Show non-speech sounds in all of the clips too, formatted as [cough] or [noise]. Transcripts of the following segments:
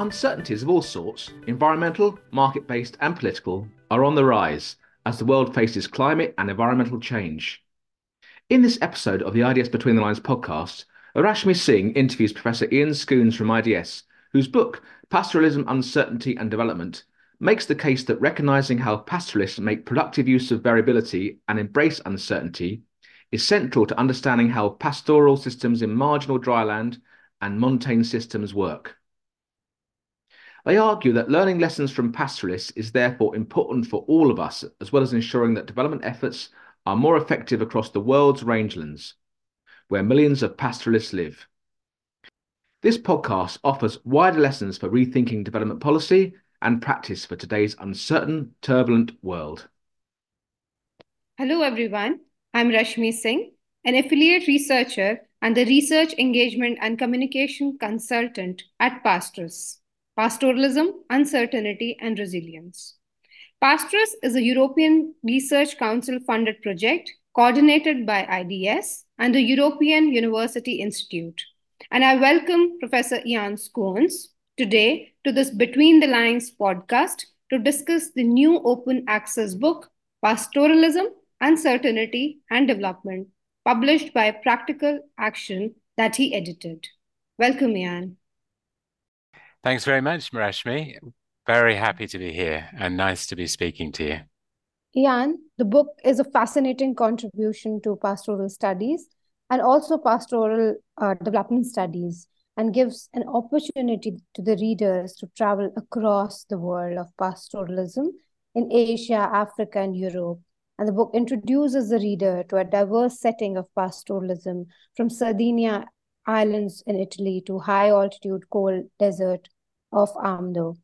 uncertainties of all sorts, environmental, market based, and political, are on the rise as the world faces climate and environmental change. In this episode of the IDS Between the Lines podcast, Rashmi Singh interviews Professor Ian Scoones from IDS, whose book, Pastoralism, Uncertainty and Development, makes the case that recognizing how pastoralists make productive use of variability and embrace uncertainty is central to understanding how pastoral systems in marginal dryland and montane systems work. They argue that learning lessons from pastoralists is therefore important for all of us, as well as ensuring that development efforts are more effective across the world's rangelands, where millions of pastoralists live. This podcast offers wider lessons for rethinking development policy and practice for today's uncertain, turbulent world. Hello, everyone. I'm Rashmi Singh, an affiliate researcher and the research engagement and communication consultant at PASTRES Pastoralism, Uncertainty, and Resilience. PASTRES is a European Research Council funded project coordinated by IDS and the European University Institute. And I welcome Professor Ian Scoones today to this Between the Lines podcast to discuss the new open access book, Pastoralism, Uncertainty, and Development, published by Practical Action that he edited. Welcome, Ian. Thanks very much, Rashmi. Very happy to be here and nice to be speaking to you. Ian, the book is a fascinating contribution to pastoral studies and also pastoral uh, development studies and gives an opportunity to the readers to travel across the world of pastoralism in Asia, Africa, and Europe. And the book introduces the reader to a diverse setting of pastoralism from Sardinia islands in Italy to high altitude cold desert of Amdo.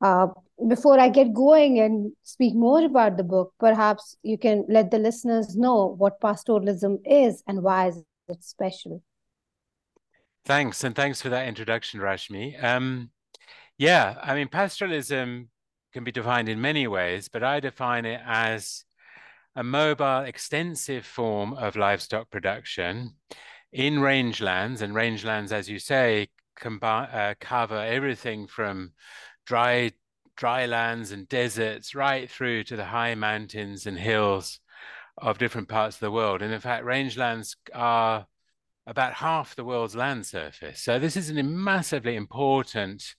Uh, before I get going and speak more about the book, perhaps you can let the listeners know what pastoralism is and why is it special. Thanks, and thanks for that introduction, Rashmi. Um, yeah, I mean, pastoralism can be defined in many ways, but I define it as a mobile, extensive form of livestock production in rangelands, and rangelands, as you say, combi- uh, cover everything from dry dry lands and deserts right through to the high mountains and hills of different parts of the world. And in fact, rangelands are about half the world's land surface. So this is a massively important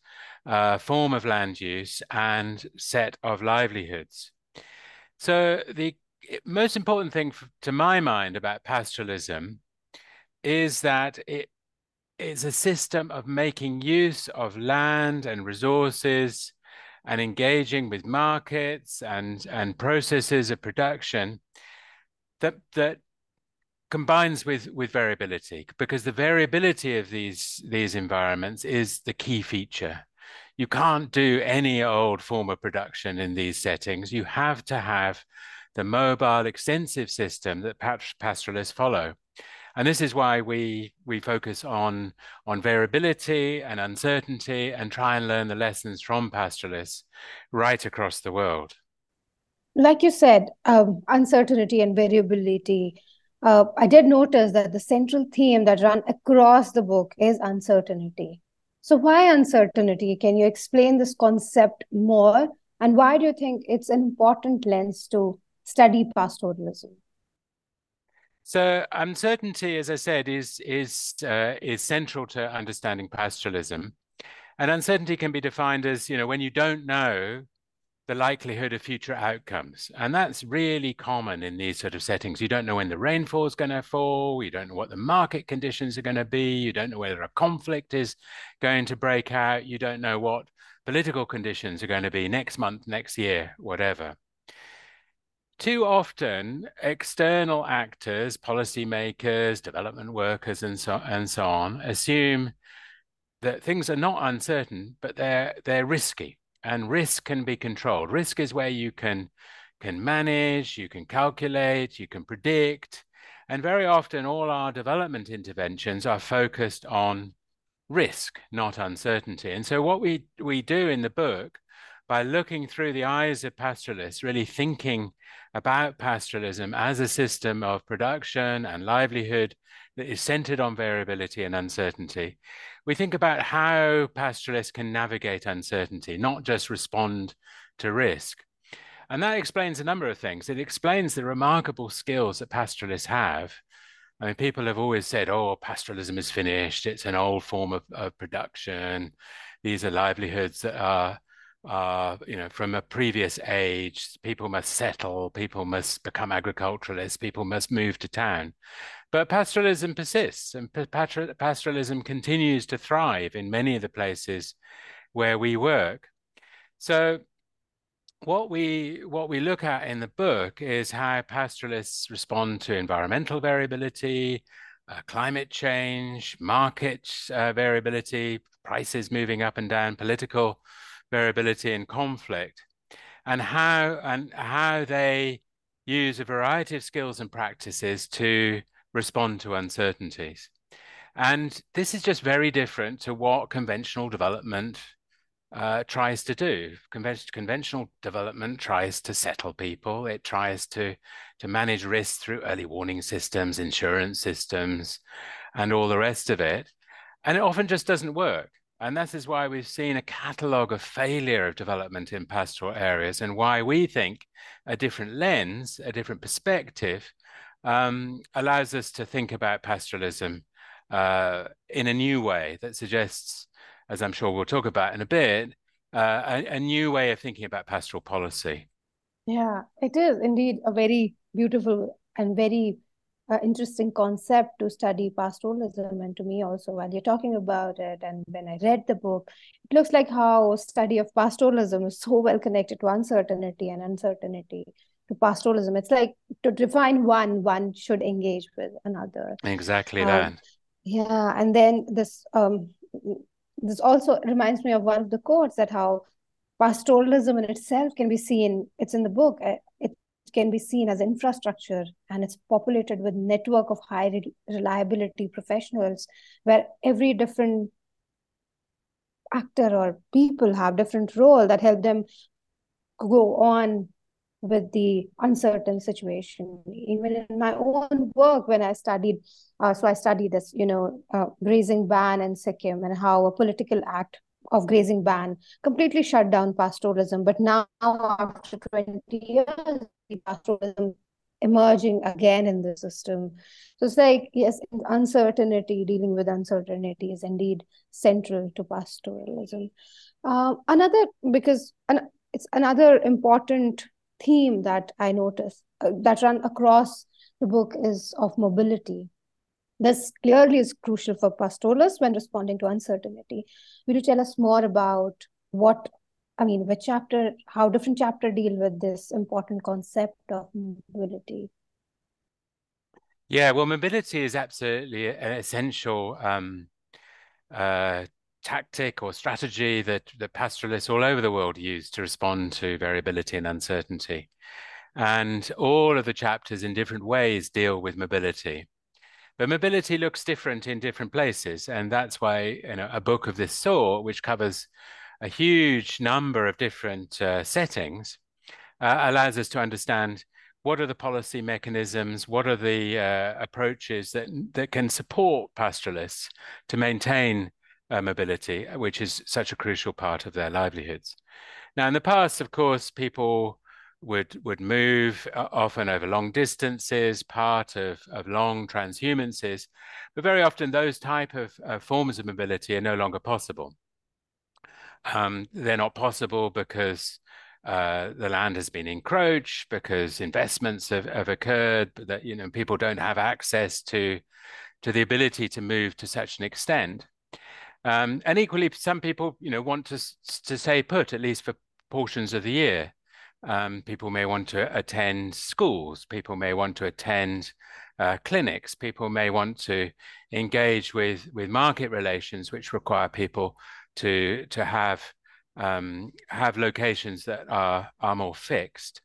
uh, form of land use and set of livelihoods. So the most important thing to my mind about pastoralism is that it is a system of making use of land and resources and engaging with markets and, and processes of production that, that combines with, with variability because the variability of these, these environments is the key feature. You can't do any old form of production in these settings. You have to have the mobile extensive system that pastoralists follow. And this is why we we focus on on variability and uncertainty and try and learn the lessons from pastoralists right across the world. Like you said, um, uncertainty and variability. Uh, I did notice that the central theme that run across the book is uncertainty. So why uncertainty? Can you explain this concept more? And why do you think it's an important lens to study pastoralism? So uncertainty, as I said, is is uh, is central to understanding pastoralism, and uncertainty can be defined as you know when you don't know the likelihood of future outcomes, and that's really common in these sort of settings. You don't know when the rainfall is going to fall, you don't know what the market conditions are going to be, you don't know whether a conflict is going to break out, you don't know what political conditions are going to be next month, next year, whatever too often external actors, policymakers, development workers, and so and so on, assume that things are not uncertain, but they're they're risky, and risk can be controlled. Risk is where you can can manage, you can calculate, you can predict, and very often all our development interventions are focused on risk, not uncertainty. And so what we we do in the book by looking through the eyes of pastoralists, really thinking about pastoralism as a system of production and livelihood that is centered on variability and uncertainty. We think about how pastoralists can navigate uncertainty, not just respond to risk. And that explains a number of things. It explains the remarkable skills that pastoralists have. I mean, people have always said, oh, pastoralism is finished. It's an old form of, of production. These are livelihoods that are, are, you know, from a previous age. People must settle. People must become agriculturalists. People must move to town. But pastoralism persists, and pastoralism continues to thrive in many of the places where we work. So what we what we look at in the book is how pastoralists respond to environmental variability, uh, climate change, market uh, variability, prices moving up and down, political variability and conflict, and how and how they use a variety of skills and practices to respond to uncertainties. And this is just very different to what conventional development uh, tries to do. Conven- conventional development tries to settle people. It tries to to manage risks through early warning systems, insurance systems, and all the rest of it. And it often just doesn't work. And that is why we've seen a catalogue of failure of development in pastoral areas, and why we think a different lens, a different perspective, um, allows us to think about pastoralism uh, in a new way that suggests as I'm sure we'll talk about in a bit, uh, a, a, new way of thinking about pastoral policy. Yeah, it is indeed a very beautiful and very uh, interesting concept to study pastoralism. And to me, also, while you're talking about it, and when I read the book, it looks like how study of pastoralism is so well connected to uncertainty and uncertainty to pastoralism. It's like to define one, one should engage with another. Exactly um, that. Yeah, and then this um, this also reminds me of one of the quotes that how pastoralism in itself can be seen it's in the book uh, it can be seen as infrastructure and it's populated with network of high reliability professionals where every different actor or people have different role that help them go on with the uncertain situation. Even in my own work, when I studied, uh, so I studied this, you know, uh, grazing ban in Sikkim and how a political act of grazing ban completely shut down pastoralism. But now, after 20 years, pastoralism emerging again in the system. So it's like, yes, uncertainty, dealing with uncertainty is indeed central to pastoralism. Uh, another, because an, it's another important theme that I notice uh, that run across the book is of mobility. This clearly is crucial for pastoralists when responding to uncertainty. Will you tell us more about what, I mean, which chapter, how different chapter deal with this important concept of mobility? Yeah, well, mobility is absolutely an essential um, uh, tactic or strategy that, that pastoralists all over the world use to respond to variability and uncertainty. And all of the chapters in different ways deal with mobility. But mobility looks different in different places. And that's why you know, a book of this sort, which covers a huge number of different uh, settings, uh, allows us to understand what are the policy mechanisms, what are the uh, approaches that, that can support pastoralists to maintain uh, mobility, which is such a crucial part of their livelihoods. Now, in the past, of course, people would would move uh, often over long distances, part of, of long transhumances, but very often those type of uh, forms of mobility are no longer possible. Um, they're not possible because uh, the land has been encroached, because investments have, have occurred, that you know people don't have access to to the ability to move to such an extent. Um, and equally, some people, you know, want to to stay put at least for portions of the year. Um, people may want to attend schools. People may want to attend uh, clinics. People may want to engage with with market relations, which require people to to have um, have locations that are are more fixed.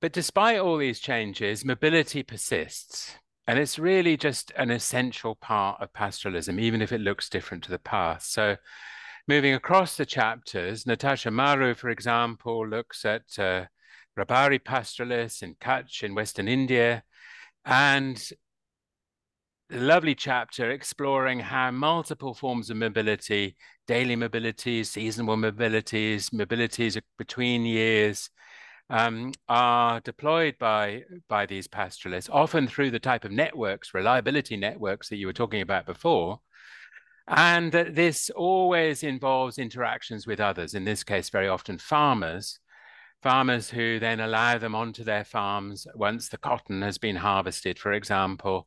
But despite all these changes, mobility persists. And it's really just an essential part of pastoralism, even if it looks different to the past. So moving across the chapters, Natasha Maru, for example, looks at uh, Rabari pastoralists in Kutch in Western India, and a lovely chapter exploring how multiple forms of mobility, daily mobilities, seasonal mobilities, mobilities between years, um, are deployed by by these pastoralists, often through the type of networks, reliability networks that you were talking about before, and that this always involves interactions with others. In this case, very often farmers, farmers who then allow them onto their farms once the cotton has been harvested, for example,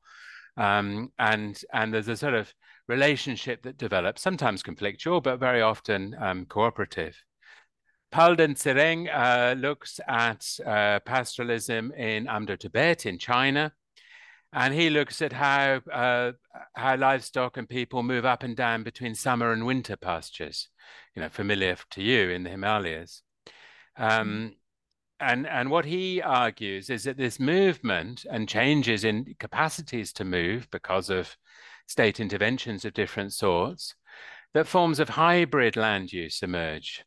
um, and and there's a sort of relationship that develops, sometimes conflictual, but very often um, cooperative. Palden Tsering uh, looks at uh, pastoralism in Amdo Tibet in China, and he looks at how uh, how livestock and people move up and down between summer and winter pastures, you know, familiar to you in the Himalayas. Um, and and what he argues is that this movement and changes in capacities to move because of state interventions of different sorts, that forms of hybrid land use emerge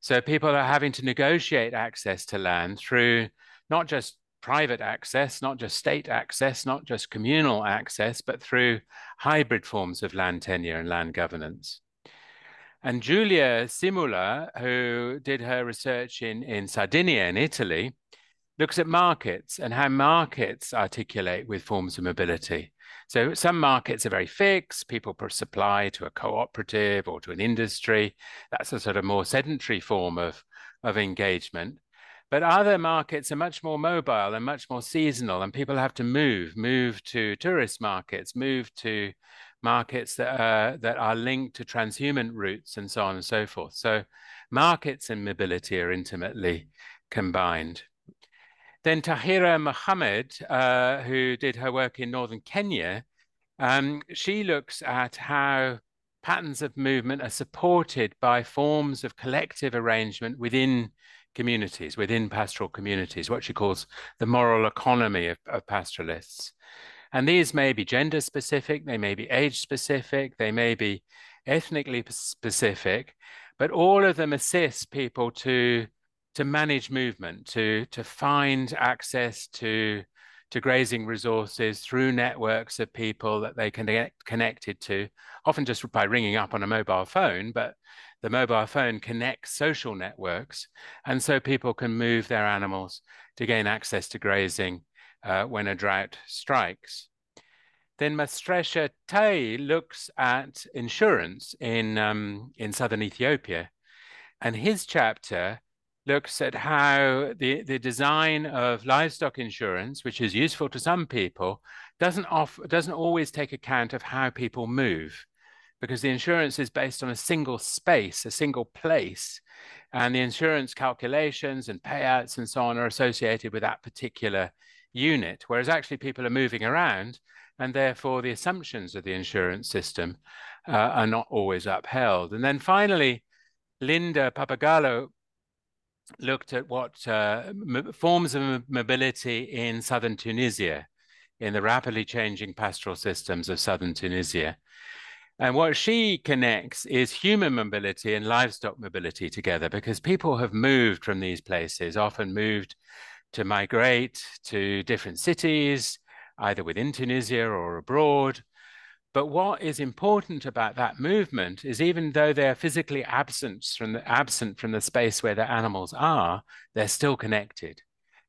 so people are having to negotiate access to land through not just private access, not just state access, not just communal access, but through hybrid forms of land tenure and land governance. And Julia Simula, who did her research in, in Sardinia in Italy, looks at markets and how markets articulate with forms of mobility. So some markets are very fixed. People supply to a cooperative or to an industry. That's a sort of more sedentary form of, of engagement. But other markets are much more mobile and much more seasonal, and people have to move, move to tourist markets, move to markets that are, that are linked to transhuman routes and so on and so forth. So markets and mobility are intimately combined. Then Tahira Mohammed, uh, who did her work in northern Kenya, um, she looks at how patterns of movement are supported by forms of collective arrangement within communities, within pastoral communities, what she calls the moral economy of, of pastoralists. And these may be gender specific, they may be age specific, they may be ethnically specific, but all of them assist people to to manage movement, to to find access to to grazing resources through networks of people that they can get connected to, often just by ringing up on a mobile phone, but the mobile phone connects social networks. And so people can move their animals to gain access to grazing uh, when a drought strikes. Then Masresha Taye looks at insurance in, um, in southern Ethiopia. And his chapter looks at how the, the design of livestock insurance, which is useful to some people, doesn't, off, doesn't always take account of how people move because the insurance is based on a single space, a single place, and the insurance calculations and payouts and so on are associated with that particular unit, whereas actually people are moving around and therefore the assumptions of the insurance system uh, are not always upheld. And then finally, Linda Pappagallo looked at what uh, forms of mobility in southern Tunisia, in the rapidly changing pastoral systems of southern Tunisia. And what she connects is human mobility and livestock mobility together because people have moved from these places, often moved to migrate to different cities, either within Tunisia or abroad, but what is important about that movement is even though they're physically absent from the, absent from the space where the animals are, they're still connected.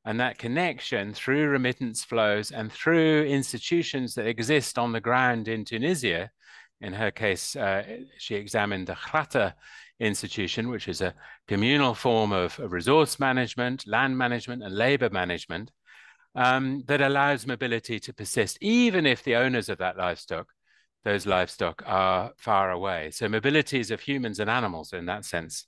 And that connection through remittance flows and through institutions that exist on the ground in Tunisia, in her case, uh, she examined the Khrata institution, which is a communal form of, of resource management, land management, and labor management um, that allows mobility to persist, even if the owners of that livestock those livestock are far away. So mobilities of humans and animals in that sense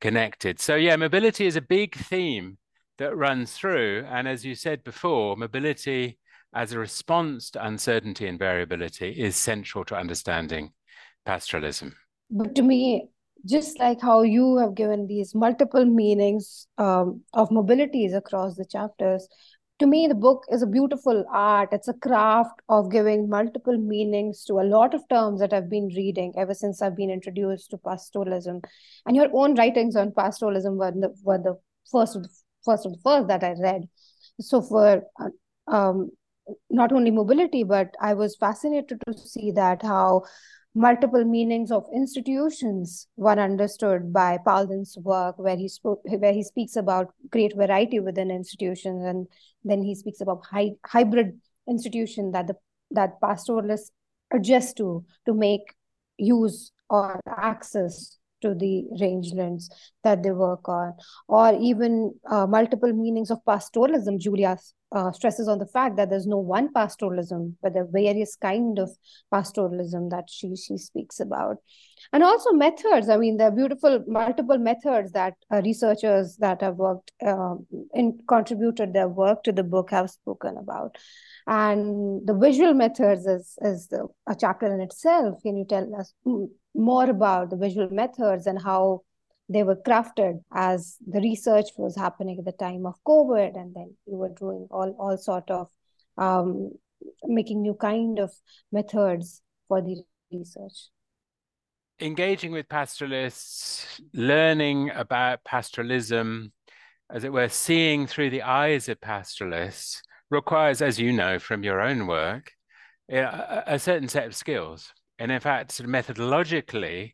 connected. So yeah, mobility is a big theme that runs through. And as you said before, mobility as a response to uncertainty and variability is central to understanding pastoralism. But to me, just like how you have given these multiple meanings um, of mobilities across the chapters, to me, the book is a beautiful art. It's a craft of giving multiple meanings to a lot of terms that I've been reading ever since I've been introduced to pastoralism. And your own writings on pastoralism were the, were the first of the first of the first that I read. So for uh, um, not only mobility, but I was fascinated to see that how multiple meanings of institutions were understood by Palden's work, where he spoke, where he speaks about great variety within institutions, and then he speaks about hy- hybrid institution that the that pastoralists adjust to to make use or access to the rangelands that they work on, or even uh, multiple meanings of pastoralism. Julia uh, stresses on the fact that there's no one pastoralism, but there are various kind of pastoralism that she she speaks about, and also methods. I mean, there are beautiful multiple methods that uh, researchers that have worked um, in contributed their work to the book have spoken about, and the visual methods is is the, a chapter in itself. Can you tell us more about the visual methods and how they were crafted as the research was happening at the time of COVID, and then you were doing all all sort of um, making new kind of methods for the research. Engaging with pastoralists, learning about pastoralism, as it were, seeing through the eyes of pastoralists requires, as you know from your own work, a, a certain set of skills. And in fact, sort of methodologically,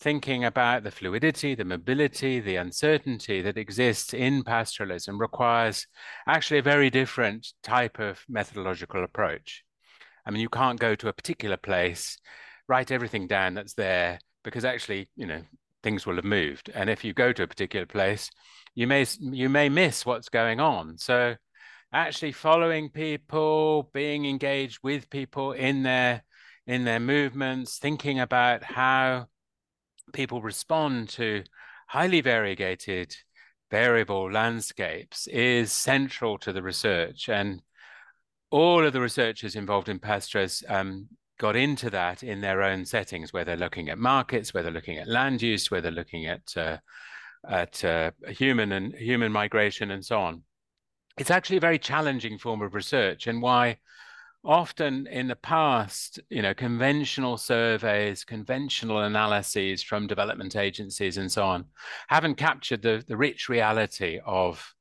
thinking about the fluidity, the mobility, the uncertainty that exists in pastoralism requires actually a very different type of methodological approach. I mean, you can't go to a particular place, write everything down that's there, because actually, you know, things will have moved. And if you go to a particular place, you may you may miss what's going on. So actually following people, being engaged with people in their in their movements, thinking about how people respond to highly variegated, variable landscapes is central to the research. And all of the researchers involved in PASTRES um, got into that in their own settings, where they're looking at markets, where they're looking at land use, where they're looking at uh, at uh, human and human migration and so on. It's actually a very challenging form of research, and why often in the past, you know, conventional surveys, conventional analyses from development agencies and so on haven't captured the, the rich reality of,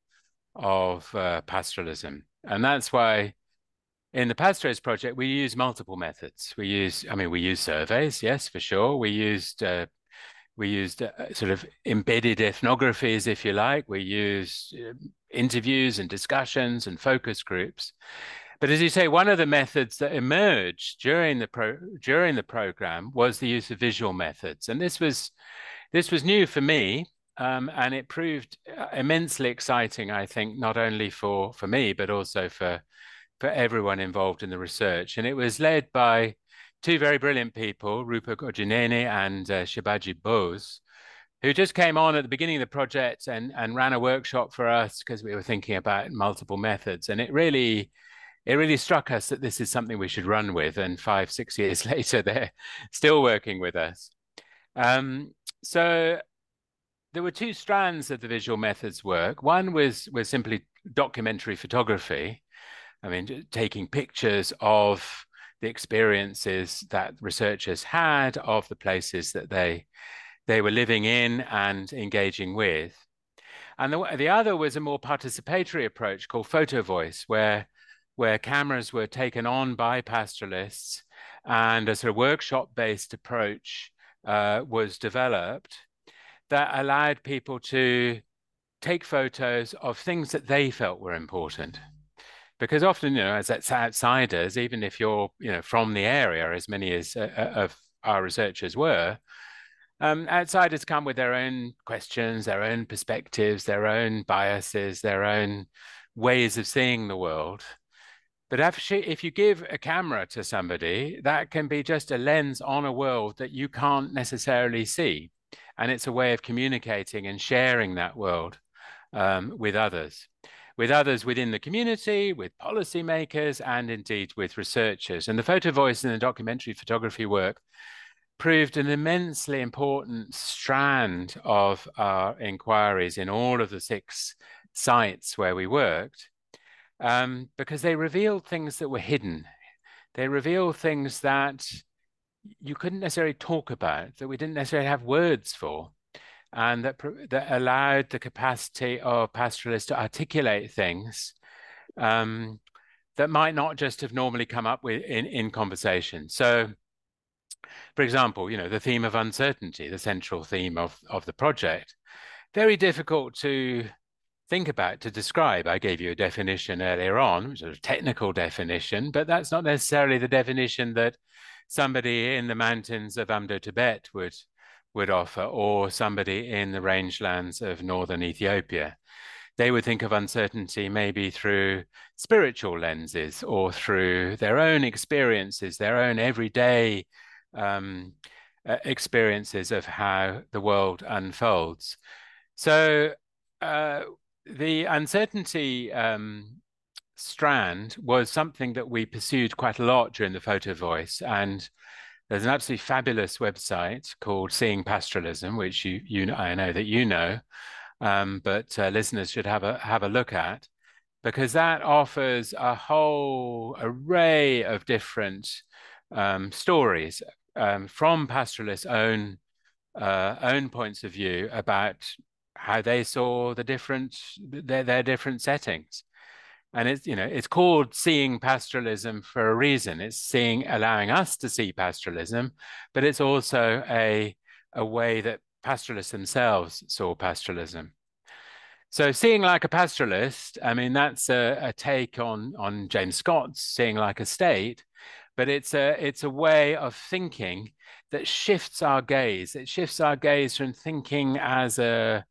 of uh, pastoralism. And that's why in the PASTRES project, we use multiple methods. We use, I mean, we use surveys, yes, for sure. We used uh, we used uh, sort of embedded ethnographies, if you like. We used uh, interviews and discussions and focus groups. But as you say, one of the methods that emerged during the pro, during the program was the use of visual methods, and this was this was new for me, um, and it proved uh, immensely exciting. I think not only for for me, but also for for everyone involved in the research. And it was led by two very brilliant people, Roopa Gogineni and uh, Shibaji Bose, who just came on at the beginning of the project and and ran a workshop for us because we were thinking about multiple methods, and it really it really struck us that this is something we should run with. And five, six [laughs] years later, they're still working with us. Um, so there were two strands of the visual methods work. One was was simply documentary photography. I mean, taking pictures of the experiences that researchers had of the places that they they were living in and engaging with. And the, the other was a more participatory approach called photo voice, where where cameras were taken on by pastoralists and a sort of workshop based approach uh, was developed that allowed people to take photos of things that they felt were important. Because often you know as outsiders even if you're you know from the area as many as uh, uh, of our researchers were um, outsiders come with their own questions their own perspectives their own biases their own ways of seeing the world but actually, if you give a camera to somebody, that can be just a lens on a world that you can't necessarily see. And it's a way of communicating and sharing that world um, with others, with others within the community, with policymakers, and indeed with researchers. And the photo voice and the documentary photography work proved an immensely important strand of our inquiries in all of the six sites where we worked um, because they revealed things that were hidden. They revealed things that you couldn't necessarily talk about, that we didn't necessarily have words for, and that, that allowed the capacity of pastoralists to articulate things um, that might not just have normally come up with in, in conversation. So, for example, you know, the theme of uncertainty, the central theme of, of the project, very difficult to think about to describe. I gave you a definition earlier on, sort of technical definition, but that's not necessarily the definition that somebody in the mountains of Amdo Tibet would would offer, or somebody in the rangelands of northern Ethiopia. They would think of uncertainty maybe through spiritual lenses or through their own experiences, their own everyday um, uh, experiences of how the world unfolds. So uh, the uncertainty um, strand was something that we pursued quite a lot during the photo voice. And there's an absolutely fabulous website called seeing pastoralism which you you i know that you know um, but uh, listeners should have a have a look at because that offers a whole array of different um, stories um, from pastoralists' own uh, own points of view about how they saw the different their, their different settings. And it's you know it's called seeing pastoralism for a reason. It's seeing allowing us to see pastoralism but it's also a a way that pastoralists themselves saw pastoralism. So seeing like a pastoralist i mean that's a, a take on on james scott's seeing like a state but it's a it's a way of thinking that shifts our gaze. It shifts our gaze from thinking as a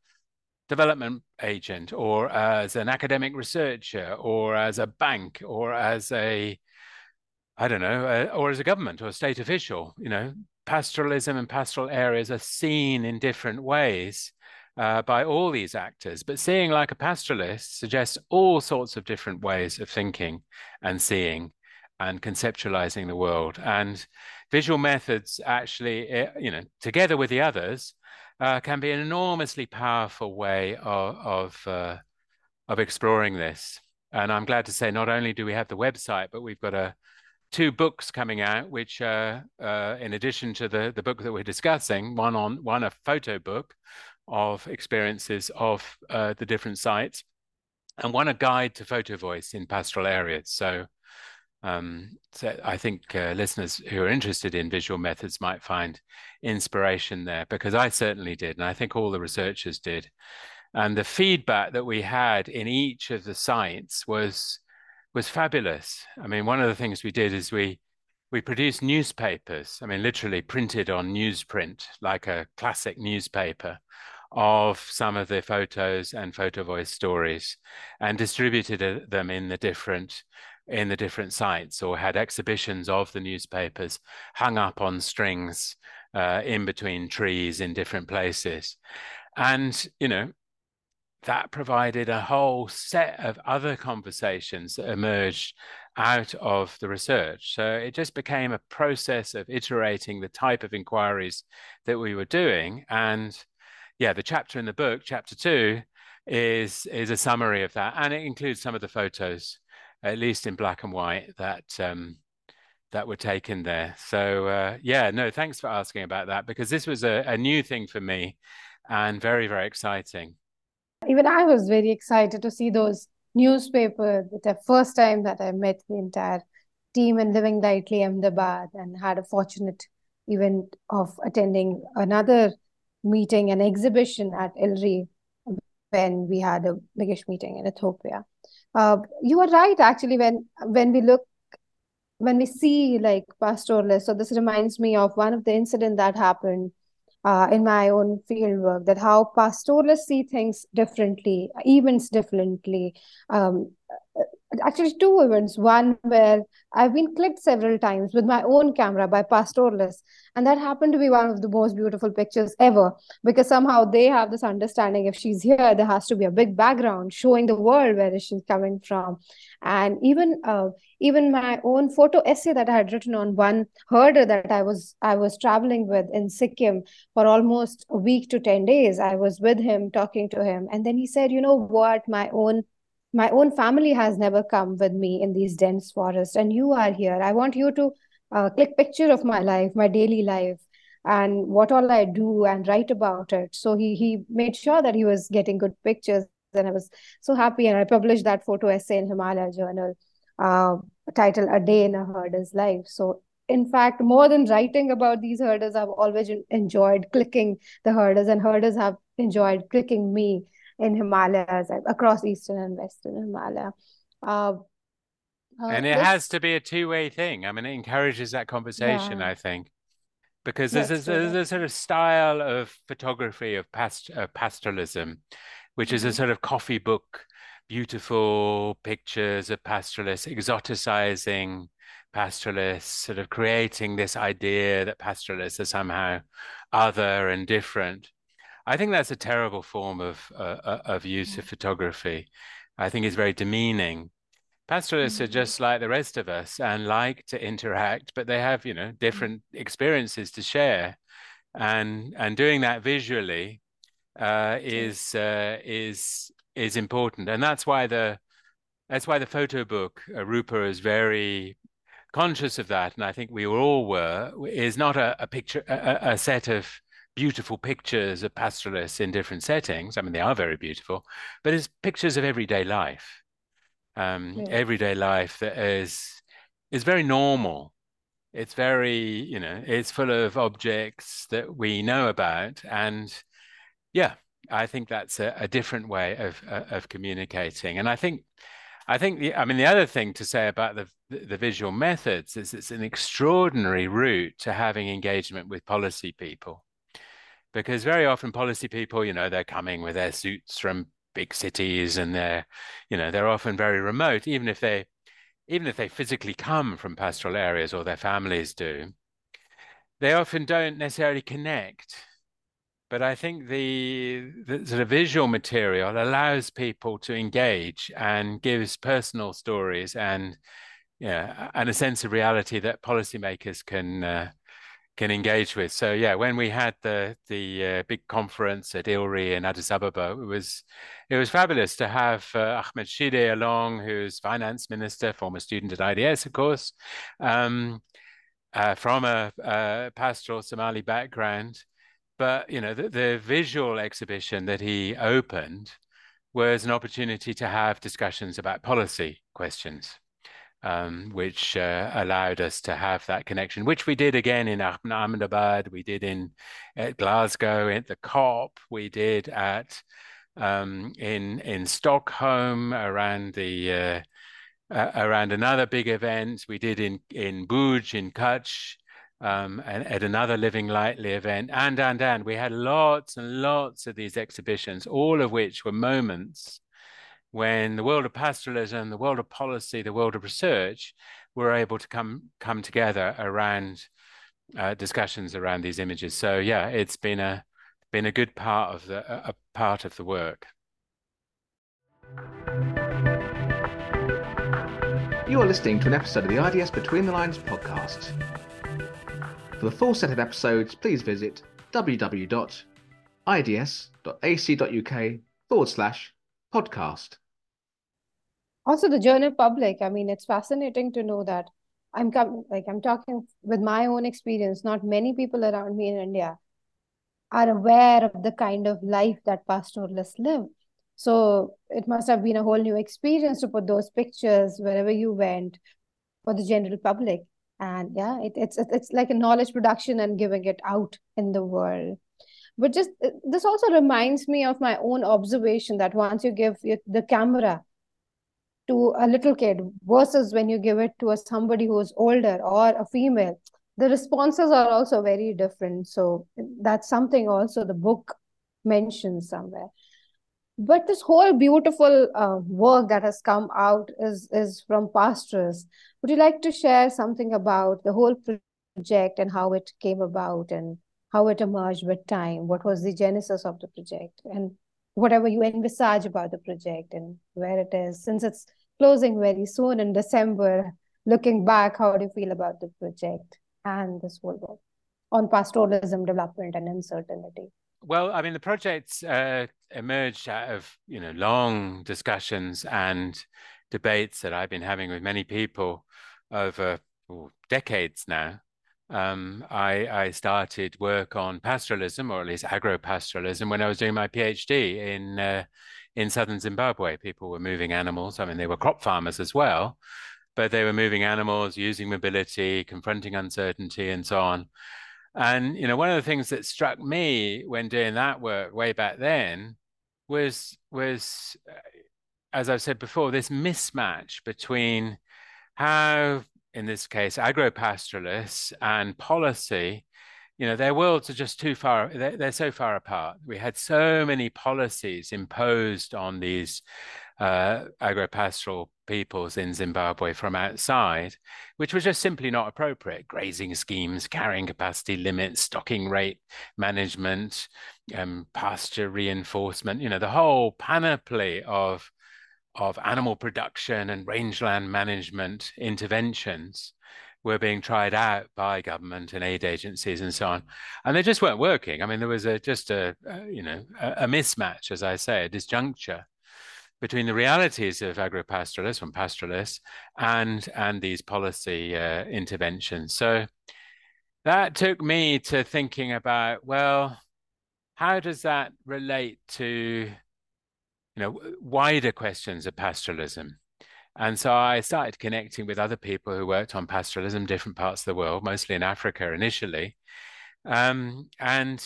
development agent or as an academic researcher or as a bank or as a i don't know or as a government or a state official you know pastoralism and pastoral areas are seen in different ways uh, by all these actors. But seeing like a pastoralist suggests all sorts of different ways of thinking and seeing and conceptualizing the world. And visual methods actually eh, you know together with the others uh, can be an enormously powerful way of of, uh, of exploring this. And I'm glad to say, not only do we have the website, but we've got a two books coming out, which, uh, uh, in addition to the the book that we're discussing, one on one a photo book of experiences of uh, the different sites, and one a guide to photo voice in pastoral areas. So um, so I think uh, listeners who are interested in visual methods might find inspiration there because I certainly did, and I think all the researchers did. And the feedback that we had in each of the sites was was fabulous. I mean, one of the things we did is we we produced newspapers. I mean, literally printed on newsprint, like a classic newspaper, of some of the photos and photo voice stories, and distributed uh, them in the different in the different sites or had exhibitions of the newspapers hung up on strings uh, in between trees in different places. And, you know, that provided a whole set of other conversations that emerged out of the research. So it just became a process of iterating the type of inquiries that we were doing. And yeah, the chapter in the book, chapter two, is is a summary of that, and it includes some of the photos at least in black and white, that um, that were taken there. So uh, yeah, no, thanks for asking about that because this was a, a new thing for me and very very exciting. Even I was very excited to see those newspapers. The first time that I met the entire team in Living Lightly Ahmedabad and had a fortunate event of attending another meeting, and exhibition at ILRI when we had a biggish meeting in Ethiopia. Uh, you are right, actually, when when we look when we see like pastoralists, so this reminds me of one of the incident that happened uh, in my own field work that how pastoralists see things differently, events differently. Um, actually two events. One where i've been clicked several times with my own camera by pastoralists and that happened to be one of the most beautiful pictures ever because somehow they have this understanding if she's here there has to be a big background showing the world where she's coming from. And even uh, even my own photo essay that i had written on one herder that i was i was traveling with in sikkim for almost a week to 10 days i was with him talking to him. And then he said you know what? My own my own family has never come with me in these dense forests and you are here. I want you to uh, click picture of my life my daily life and what all i do and write about it. So he he made sure that he was getting good pictures and i was so happy and i published that photo essay in himalaya journal uh, titled a day in a herder's life. So in fact more than writing about these herders i've always enjoyed clicking the herders and herders have enjoyed clicking me in Himalayas across eastern and western Himalaya. Uh, uh, and it this... has to be a two-way thing. I mean, it encourages that conversation. Yeah. I think because there's, a, there's a sort of style of photography of past uh, pastoralism, which mm-hmm. is a mm-hmm. sort of coffee book, beautiful pictures of pastoralists, exoticizing pastoralists, sort of creating this idea that pastoralists are somehow other and different. I think that's a terrible form of uh, uh of use of mm. photography. I think it's very demeaning. Pastoralists mm-hmm. are just like the rest of us and like to interact, but they have, you know, mm. different experiences to share, and and doing that visually uh, is uh, is is important, and that's why the that's why the photo book uh, Roopa is very conscious of that, and I think we all were. Is not a, a picture, a, a set of beautiful pictures of pastoralists in different settings. I mean, they are very beautiful, but it's pictures of everyday life. Um, yeah. Everyday life that is is very normal. It's very, you know, it's full of objects that we know about, and yeah, I think that's a, a different way of uh, of communicating. And I think, I think, the, I mean, the other thing to say about the the visual methods is it's an extraordinary route to having engagement with policy people because very often policy people, you know, they're coming with their suits from big cities and they're, you know, they're often very remote, even if they, even if they physically come from pastoral areas or their families do, they often don't necessarily connect. But I think the, the sort of visual material allows people to engage and gives personal stories and yeah, and a sense of reality that policymakers can uh, can engage with. So yeah, when we had the the uh, big conference at ILRI in Addis Ababa, it was it was fabulous to have uh, Ahmed Shide along, who's finance minister, former student at IDS, of course, um, uh, from a, a, pastoral Somali background. But you know, the, the visual exhibition that he opened was an opportunity to have discussions about policy questions um, which uh, allowed us to have that connection, which we did again in Ahmedabad, we did in at Glasgow at the COP, we did at um, in in Stockholm around the uh, uh, around another big event. We did in in Bhuj in Kutch. Um, and at another Living Lightly event, and and and we had lots and lots of these exhibitions, all of which were moments when the world of pastoralism, the world of policy, the world of research were able to come come together around uh, discussions around these images. So yeah, it's been a been a good part of the a part of the work. You are listening to an episode of the IDS Between the Lines podcast. For the full set of episodes, please visit www.ids.ac.uk forward slash podcast also the general public i mean it's fascinating to know that i'm com- like i'm talking with my own experience not many people around me in india are aware of the kind of life that pastoralists live. So it must have been a whole new experience to put those pictures wherever you went for the general public. And yeah it, it's it's like a knowledge production and giving it out in the world. But just this also reminds me of my own observation that once you give the camera to a little kid versus when you give it to a somebody who's older or a female the responses are also very different. So that's something also the book mentions somewhere. But this whole beautiful uh, work that has come out is is from PASTRES. Would you like to share something about the whole project and how it came about and how it emerged with time? What was the genesis of the project? And whatever you envisage about the project and where it is since it's closing very soon in december looking back how do you feel about the project and this whole work on pastoralism development and uncertainty well, I mean, the project uh, emerged out of you know long discussions and debates that I've been having with many people over oh, decades now. Um, I, I, started work on pastoralism, or at least agro-pastoralism, when I was doing my PhD in uh, in southern Zimbabwe. People were moving animals. I mean, they were crop farmers as well, but they were moving animals, using mobility, confronting uncertainty, and so on. And you know, one of the things that struck me when doing that work way back then was was, uh, as I've said before, this mismatch between how, in this case, agro-pastoralists and policy you know their worlds are just too far they're, they're, so far apart. We had so many policies imposed on these uh, agro-pastoral peoples in zimbabwe from outside which was just simply not appropriate. Grazing schemes carrying capacity limits stocking rate management um, pasture reinforcement you know the whole panoply of of animal production and rangeland management interventions were being tried out by government and aid agencies and so on, and they just weren't working. I mean, there was a just a, a you know a, a, mismatch, as I say, a disjuncture between the realities of agropastoralists and pastoralists and and these policy uh, interventions. So that took me to thinking about well, how does that relate to you know wider questions of pastoralism? And so I started connecting with other people who worked on pastoralism, different parts of the world, mostly in Africa initially. Um, and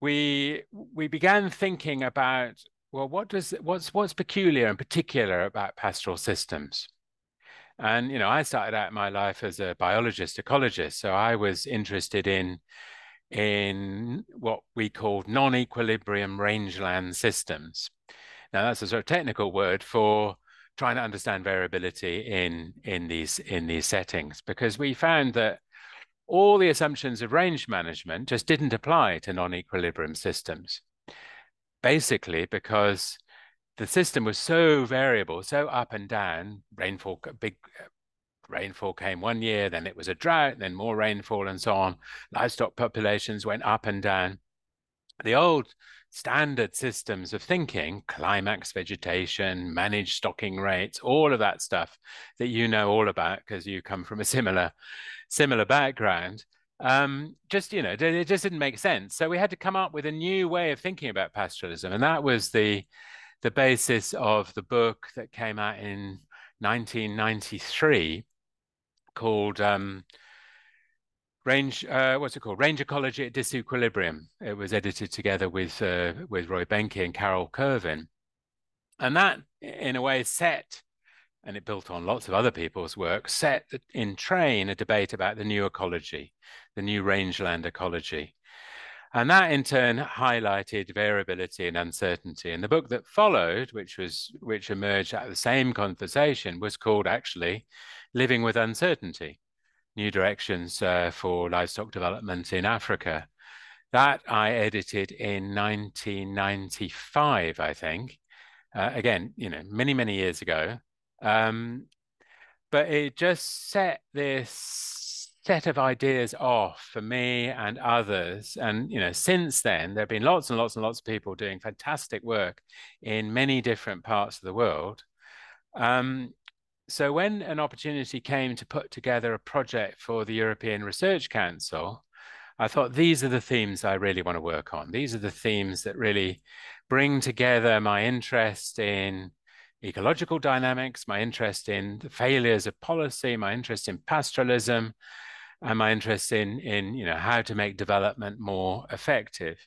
we we began thinking about well, what does what's what's peculiar and particular about pastoral systems? And you know, I started out my life as a biologist, ecologist, so I was interested in in what we called non-equilibrium rangeland systems. Now, that's a sort of technical word for trying to understand variability in in these in these settings because we found that all the assumptions of range management just didn't apply to non-equilibrium systems. Basically because the system was so variable so up and down rainfall uh, big uh, rainfall came one year then it was a drought then more rainfall and so on. Livestock populations went up and down. The old standard systems of thinking, climax vegetation, managed stocking rates, all of that stuff that you know all about because you come from a similar, similar background. Um, just you know, it just didn't make sense. So we had to come up with a new way of thinking about pastoralism, and that was the the basis of the book that came out in 1993 called um, range uh, what's it called? Range ecology at disequilibrium. It was edited together with uh, with roy Behnke and carol Kerven. And that in a way set and it built on lots of other people's work set in train a debate about the new ecology the new rangeland ecology. And that in turn highlighted variability and uncertainty. And the book that followed which was which emerged out of the same conversation was called actually living with uncertainty new directions uh, for livestock development in Africa. That I edited in 1995, I think. Uh, again, you know, many, many years ago. Um, but it just set this set of ideas off for me and others. And, you know, since then, there have been lots and lots and lots of people doing fantastic work in many different parts of the world. Um, so when an opportunity came to put together a project for the European Research Council, I thought these are the themes I really want to work on. These are the themes that really bring together my interest in ecological dynamics, my interest in the failures of policy, my interest in pastoralism, and my interest in, in you know, how to make development more effective.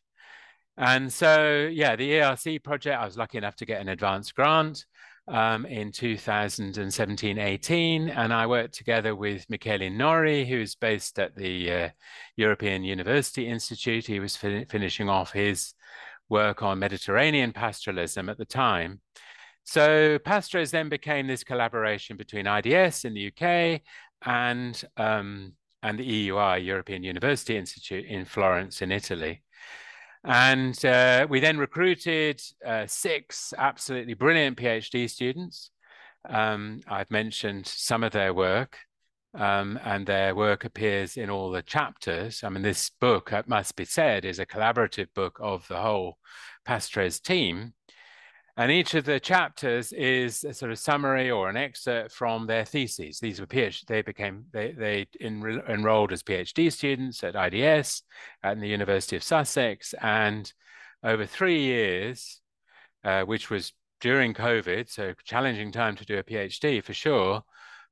And so, yeah, the ERC project, I was lucky enough to get an advanced grant um, in 2017-18, and I worked together with Michele Nori, who's based at the uh, European University Institute. He was fin finishing off his work on Mediterranean pastoralism at the time. So PASTRES then became this collaboration between IDS in the UK and um, and the EUI, European University Institute in Florence in Italy. And uh, we then recruited uh, six absolutely brilliant PhD students. Um, I've mentioned some of their work. Um, and their work appears in all the chapters. I mean, this book, it must be said, is a collaborative book of the whole Pastres team. And each of the chapters is a sort of summary or an excerpt from their theses. These were PhD, they became, they, they en enrolled as PhD students at IDS at the University of Sussex. And over three years, uh, which was during COVID, so challenging time to do a PhD for sure,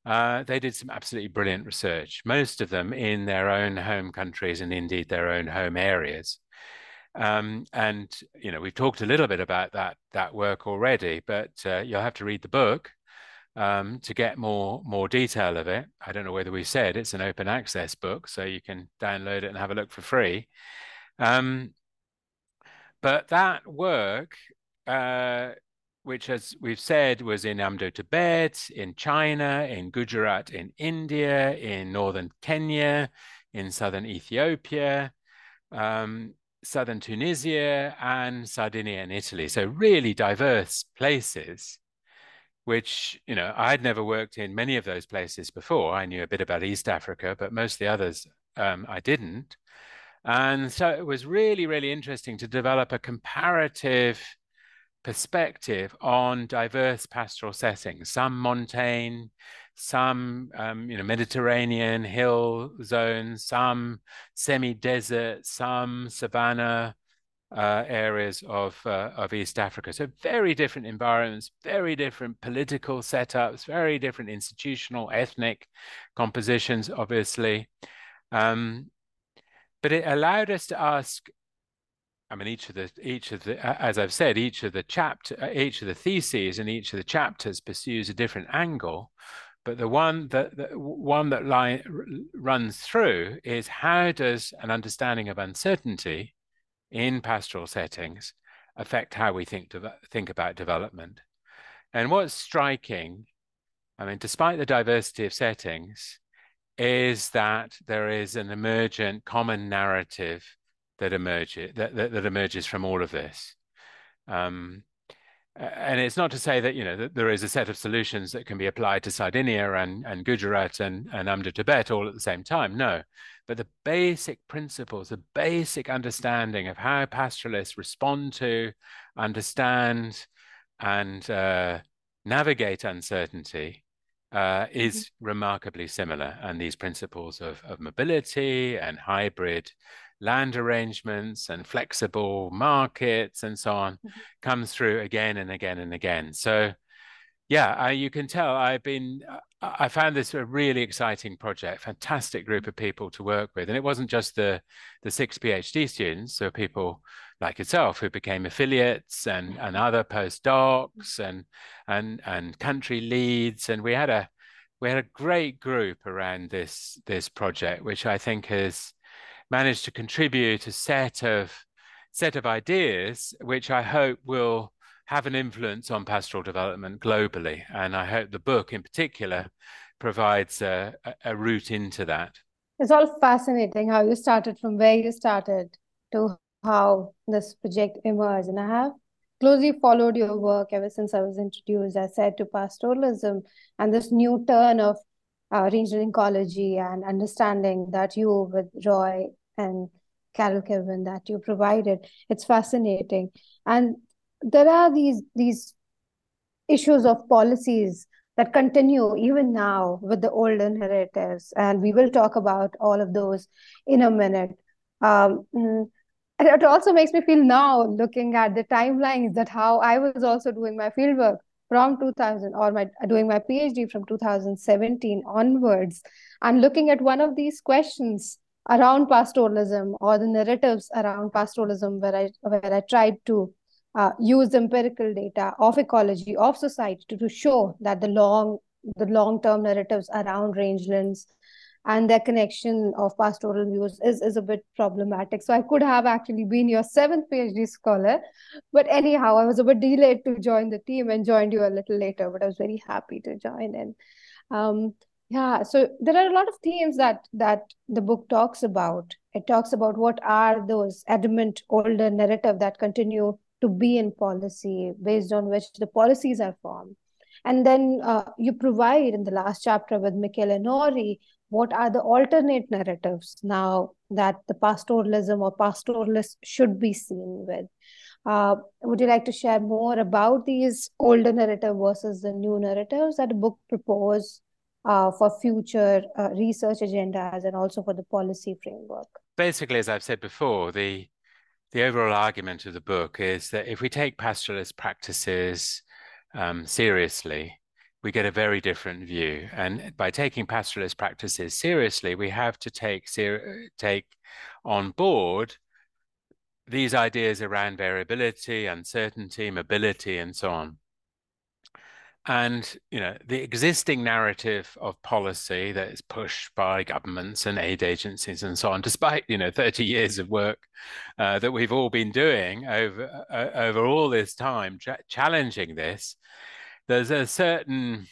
uh, they did some absolutely brilliant research, most of them in their own home countries and indeed their own home areas. Um, and you know we've talked a little bit about that that work already, but uh, you'll have to read the book um, to get more more detail of it. I don't know whether we said it's an open access book, so you can download it and have a look for free. Um, but that work uh, which, as we've said, was in Amdo Tibet, in China, in Gujarat, in India, in northern Kenya, in southern Ethiopia, um, southern Tunisia, and Sardinia and Italy. So, really diverse places, which, you know, I'd never worked in many of those places before. I knew a bit about East Africa, but most of the others um, I didn't. And so it was really, really interesting to develop a comparative perspective on diverse pastoral settings, some montane, some um, you know Mediterranean hill zones, some semi-desert, some savanna uh, areas of uh, of East Africa. So very different environments, very different political setups, very different institutional, ethnic compositions, obviously. Um, but it allowed us to ask I mean, each of the each of the as I've said, each of the chapter, uh, each of the theses and each of the chapters pursues a different angle. But the one that the one that line, runs through is how does an understanding of uncertainty in pastoral settings affect how we think think about development? And what's striking, I mean, despite the diversity of settings, is that there is an emergent common narrative that emerges that, that, that emerges from all of this. Um, and it's not to say that you know that there is a set of solutions that can be applied to Sardinia and, and Gujarat and, and Amdo Tibet all at the same time. No, but the basic principles, the basic understanding of how pastoralists respond to, understand, and uh, navigate uncertainty uh, is mm-hmm. remarkably similar. And these principles of, of mobility and hybrid land arrangements and flexible markets and so on mm-hmm. comes through again and again and again. So, yeah, uh, you can tell I've been, I found this a really exciting project, fantastic group of people to work with. And it wasn't just the, the six PhD students, so people like yourself who became affiliates and, and other postdocs and, and, and country leads. And we had a, we had a great group around this, this project, which I think has, managed to contribute a set of set of ideas which I hope will have an influence on pastoral development globally. And I hope the book in particular provides a, a route into that. It's all fascinating how you started from where you started to how this project emerged. And I have closely followed your work ever since I was introduced, I said, to pastoralism and this new turn of uh, regional ecology and understanding that you with Roy and Carol Kerven that you provided. It's fascinating. And there are these these issues of policies that continue even now with the old narratives. And we will talk about all of those in a minute. Um, mm, and it also makes me feel now looking at the timelines that how I was also doing my fieldwork from 2000 or my doing my phd from 2017 onwards and looking at one of these questions around pastoralism or the narratives around pastoralism where i where i tried to uh, use empirical data of ecology of society to, to show that the long the long term narratives around rangelands and their connection of pastoral views is, is a bit problematic. So I could have actually been your seventh PhD scholar, but anyhow, I was a bit delayed to join the team and joined you a little later, but I was very happy to join in. Um, yeah, so there are a lot of themes that that the book talks about. It talks about what are those adamant older narrative that continue to be in policy based on which the policies are formed And then uh, you provide in the last chapter with Michele Nori what are the alternate narratives now that the pastoralism or pastoralists should be seen with. Uh, would you like to share more about these older narrative versus the new narratives that the book propose uh, for future uh, research agendas and also for the policy framework? Basically, as I've said before, the the overall argument of the book is that if we take pastoralist practices um, seriously, we get a very different view. And by taking pastoralist practices seriously, we have to take ser- take on board these ideas around variability, uncertainty, mobility, and so on. And you know, the existing narrative of policy that is pushed by governments and aid agencies and so on, despite you know 30 years of work uh, that we've all been doing over uh, over all this time, ch- challenging this, there's a certain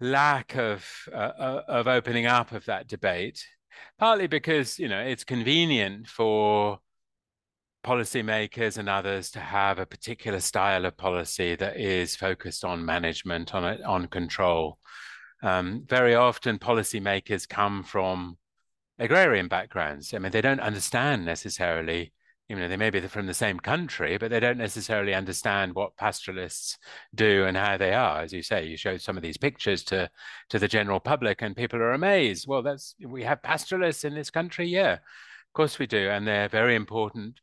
lack of uh, uh, of opening up of that debate, partly because you know it's convenient for policymakers and others to have a particular style of policy that is focused on management, on on control. Um, very often, policymakers come from agrarian backgrounds. I mean, they don't understand necessarily. You know, they may be from the same country, but they don't necessarily understand what pastoralists do and how they are. As you say, you showed some of these pictures to to the general public, and people are amazed. Well, that's we have pastoralists in this country, yeah, of course we do, and they're very important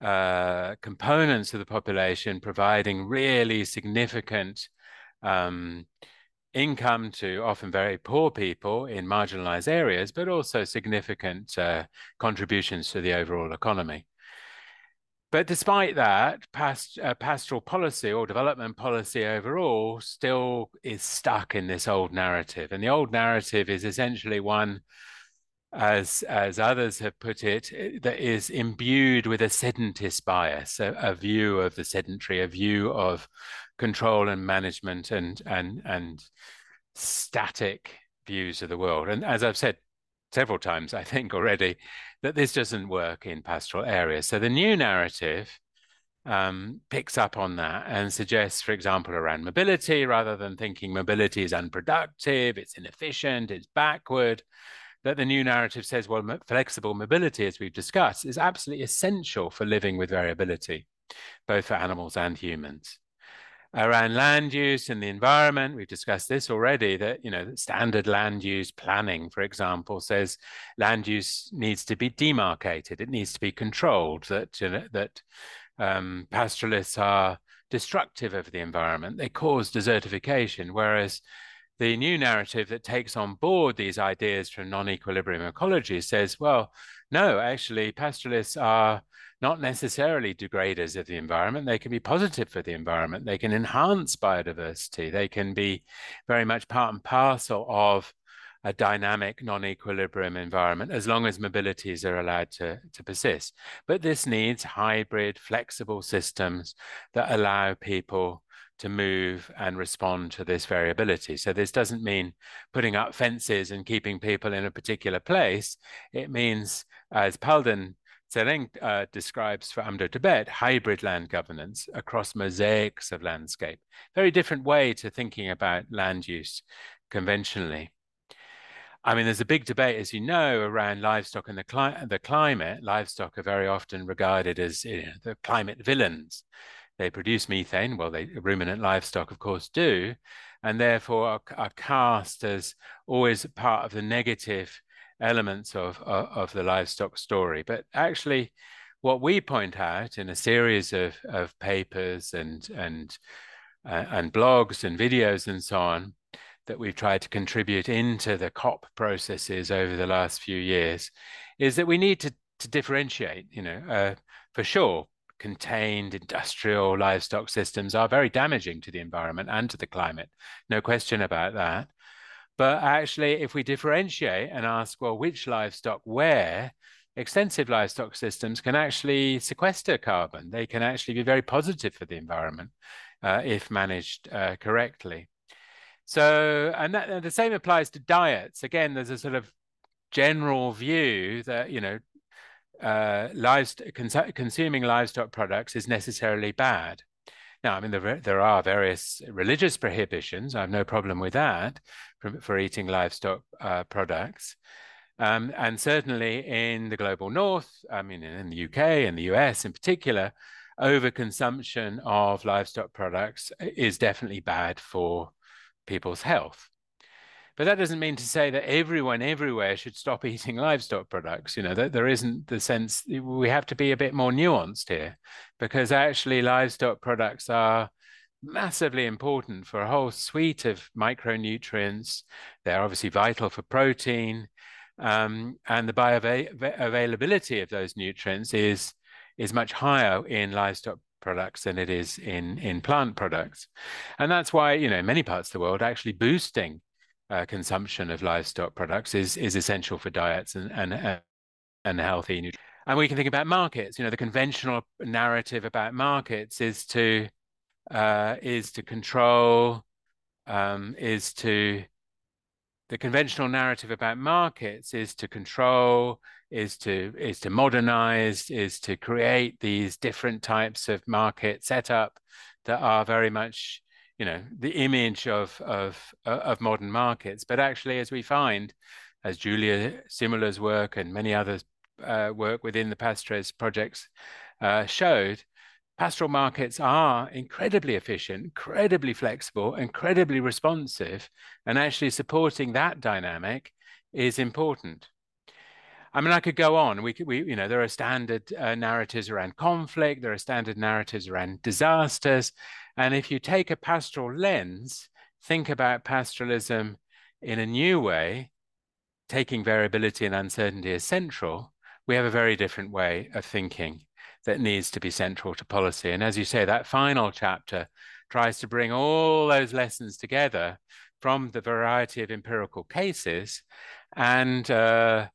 uh, components of the population, providing really significant um, income to often very poor people in marginalized areas, but also significant uh, contributions to the overall economy. But despite that, past, uh, pastoral policy or development policy overall still is stuck in this old narrative. And the old narrative is essentially one as as others have put it, eh, that is imbued with a sedentist bias, a, a, view of the sedentary, a view of control and management, and and and static views of the world. And as I've said several times, I think already, that this doesn't work in pastoral areas. So the new narrative. Um, picks up on that and suggests, for example, around mobility, rather than thinking mobility is unproductive, it's inefficient, it's backward, that the new narrative says, well, flexible mobility, as we've discussed, is absolutely essential for living with variability, both for animals and humans. Around land use and the environment, we've discussed this already, that, you know, standard land use planning, for example, says land use needs to be demarcated, it needs to be controlled, that, you know, that um, pastoralists are destructive of the environment, they cause desertification, whereas the new narrative that takes on board these ideas from non-equilibrium ecology says, well, no, actually, pastoralists are not necessarily degraders of the environment. They can be positive for the environment. They can enhance biodiversity. They can be very much part and parcel of a dynamic non-equilibrium environment as long as mobilities are allowed to, to persist. But this needs hybrid, flexible systems that allow people to move and respond to this variability. So this doesn't mean putting up fences and keeping people in a particular place. It means, as Palden Tsering uh, describes for Amdo Tibet, hybrid land governance across mosaics of landscape. Very different way to thinking about land use conventionally. I mean, there's a big debate, as you know, around livestock and the, cli the climate. Livestock are very often regarded as you know, the climate villains they produce methane. Well, they ruminant livestock, of course, do, and therefore are, are cast as always part of the negative elements of, of, of the livestock story. But actually, what we point out in a series of, of papers and and uh, and blogs and videos and so on that we've tried to contribute into the COP processes over the last few years is that we need to to differentiate. You know, uh, for sure, contained industrial livestock systems are very damaging to the environment and to the climate. No question about that. But actually, if we differentiate and ask, well, which livestock where, extensive livestock systems can actually sequester carbon. They can actually be very positive for the environment uh, if managed uh, correctly. So, and, that, and the same applies to diets. Again, there's a sort of general view that, you know, uh, livestock, cons consuming livestock products is necessarily bad. Now, I mean, there, there are various religious prohibitions. I have no problem with that for, for eating livestock uh, products. Um, and certainly in the global north, I mean, in the UK and the US in particular, overconsumption of livestock products is definitely bad for people's health. But that doesn't mean to say that everyone everywhere should stop eating [laughs] livestock products. You know, that there isn't the sense we have to be a bit more nuanced here because actually livestock products are massively important for a whole suite of micronutrients. They're obviously vital for protein. Um, and the bioavailability of those nutrients is is much higher in livestock products than it is in in plant products, and that's why you know in many parts of the world actually boosting uh, consumption of livestock products is is essential for diets and and and healthy. And we can think about markets. You know, the conventional narrative about markets is to uh, is to control, um, is to the conventional narrative about markets is to control, is to is to modernize, is to create these different types of market setup that are very much you know the image of of uh, of modern markets but actually as we find as Giulia Simula's work and many others uh, work within the pastres projects uh, showed pastoral markets are incredibly efficient incredibly flexible incredibly responsive and actually supporting that dynamic is important I mean, I could go on. We we, you know, there are standard uh, narratives around conflict. There are standard narratives around disasters, and if you take a pastoral lens, think about pastoralism in a new way, taking variability and uncertainty as central, we have a very different way of thinking that needs to be central to policy. And as you say, that final chapter tries to bring all those lessons together from the variety of empirical cases and uh,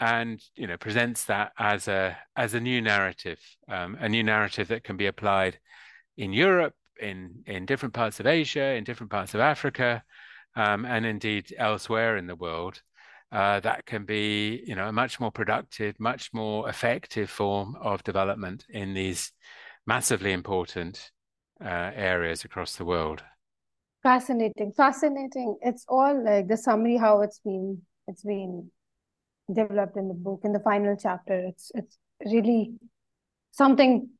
and you know presents that as a as a new narrative, um, a new narrative that can be applied in Europe, in in different parts of Asia, in different parts of Africa, um, and indeed elsewhere in the world. Uh, that can be, you know, a much more productive, much more effective form of development in these massively important uh, areas across the world. Fascinating, fascinating. It's all like the summary how it's been it's been developed in the book in the final chapter. It's it's really something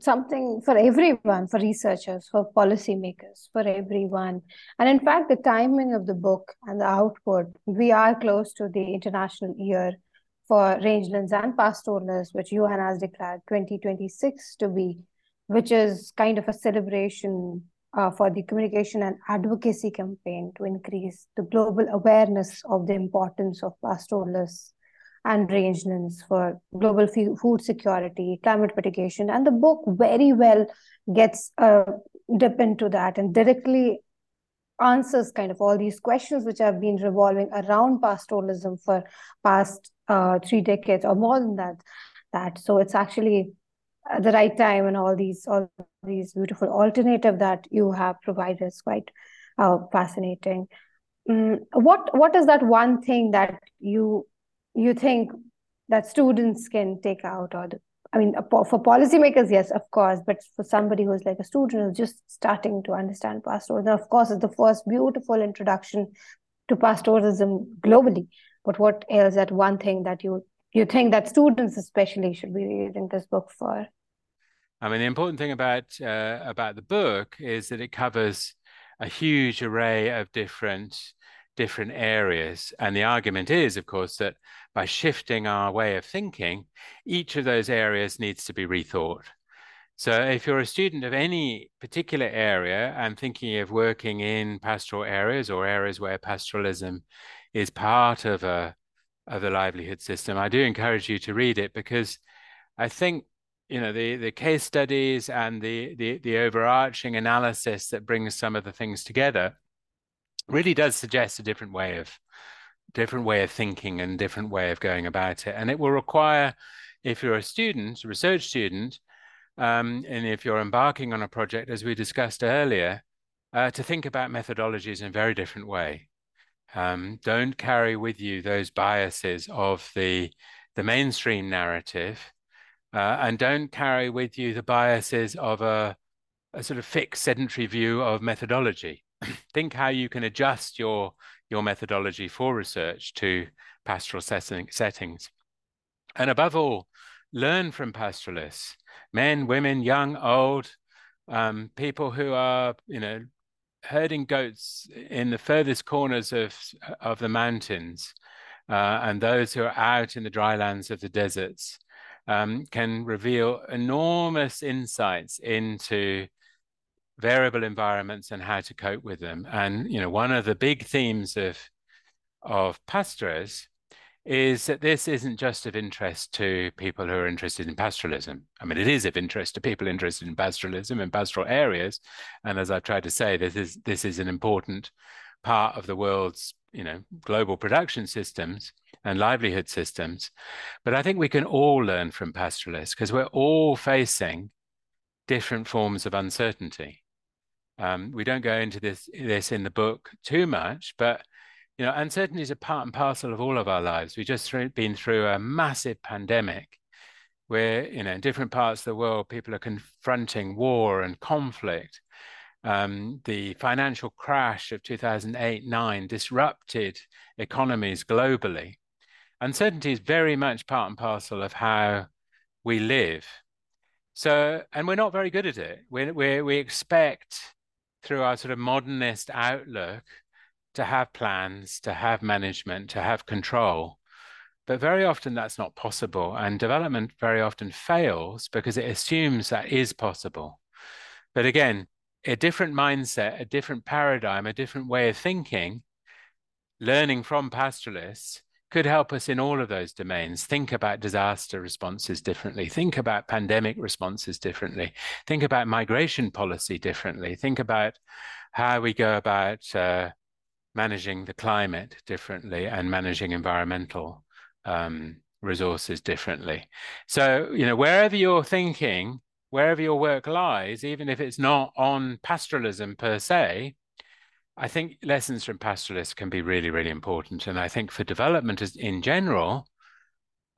something for everyone, for researchers, for policymakers, for everyone. And in fact, the timing of the book and the output, we are close to the International Year for Rangelands and Pastoralists, which UN has declared 2026 to be, which is kind of a celebration uh, for the communication and advocacy campaign to increase the global awareness of the importance of pastoralists and rangelands for global food security, climate mitigation. And the book very well gets a dip into that and directly answers kind of all these questions which have been revolving around pastoralism for past uh, three decades or more than that. That so it's actually the right time and all these all these beautiful alternative that you have provided is quite uh, fascinating. Um, what what is that one thing that you you think that students can take out or the, I mean, for policymakers, yes, of course, but for somebody who's like a student who's just starting to understand pastoralism, of course, it's the first beautiful introduction to pastoralism globally. But what else? That one thing that you you think that students especially should be reading this book for? I mean, the important thing about uh, about the book is that it covers a huge array of different different areas. And the argument is, of course, that by shifting our way of thinking, each of those areas needs to be rethought. So if you're a student of any particular area and thinking of working in pastoral areas or areas where pastoralism is part of a of the livelihood system, I do encourage you to read it because I think you know the the case studies and the the the overarching analysis that brings some of the things together really does suggest a different way of different way of thinking and different way of going about it and it will require if you're a student a research student um, and if you're embarking on a project as we discussed earlier uh, to think about methodologies in a very different way um, don't carry with you those biases of the the mainstream narrative uh, and don't carry with you the biases of a a sort of fixed sedentary view of methodology. Think how you can adjust your your methodology for research to pastoral setting, settings. And above all, learn from pastoralists, men, women, young, old, um, people who are, you know, herding goats in the furthest corners of, of the mountains uh, and those who are out in the dry lands of the deserts um, can reveal enormous insights into variable environments and how to cope with them. And you know, one of the big themes of of PASTRES is that this isn't just of interest to people who are interested in pastoralism. I mean, it is of interest to people interested in pastoralism and pastoral areas. And as I've tried to say, this is this is an important part of the world's you know global production systems and livelihood systems. But I think we can all learn from pastoralists because we're all facing different forms of uncertainty. Um, we don't go into this this in the book too much, but you know, uncertainty is a part and parcel of all of our lives. We've just been through a massive pandemic where, you know, in different parts of the world, people are confronting war and conflict. Um, the financial crash of 2008 9 disrupted economies globally. Uncertainty is very much part and parcel of how we live. So, and we're not very good at it. We, we, we expect through our sort of modernist outlook to have plans, to have management, to have control. But very often that's not possible. And development very often fails because it assumes that is possible. But again, a different mindset, a different paradigm, a different way of thinking, learning from pastoralists could help us in all of those domains. Think about disaster responses differently. Think about pandemic responses differently. Think about migration policy differently. Think about how we go about uh, managing the climate differently and managing environmental um, resources differently. So, you know, wherever you're thinking, wherever your work lies, even if it's not on pastoralism per se, I think lessons from pastoralists can be really, really important. And I think for development in general,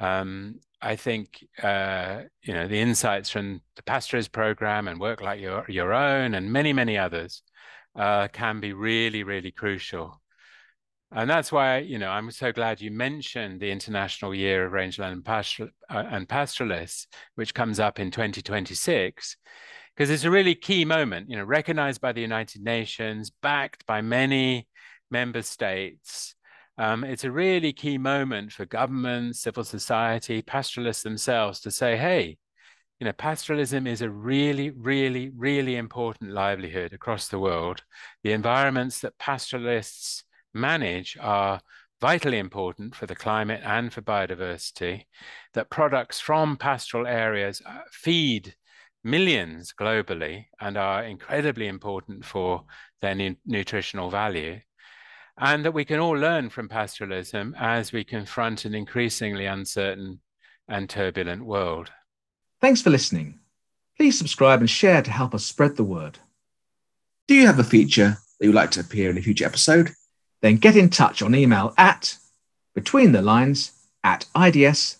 um, I think uh, you know the insights from the PASTRES program and work like your your own and many many others uh, can be really, really crucial. And that's why, you know, I'm so glad you mentioned the International Year of Rangeland and, Pastoral, uh, and Pastoralists, which comes up in 2026, because it's a really key moment, you know, recognized by the United Nations, backed by many member states. Um, it's a really key moment for governments, civil society, pastoralists themselves to say, hey, you know, pastoralism is a really, really, really important livelihood across the world. The environments that pastoralists manage are vitally important for the climate and for biodiversity, that products from pastoral areas uh, feed millions globally and are incredibly important for their nu nutritional value. And that we can all learn from pastoralism as we confront an increasingly uncertain and turbulent world. Thanks for listening. Please subscribe and share to help us spread the word. Do you have a feature that you'd like to appear in a future episode? Then get in touch on email at betweenthelines at ids.ac.uk.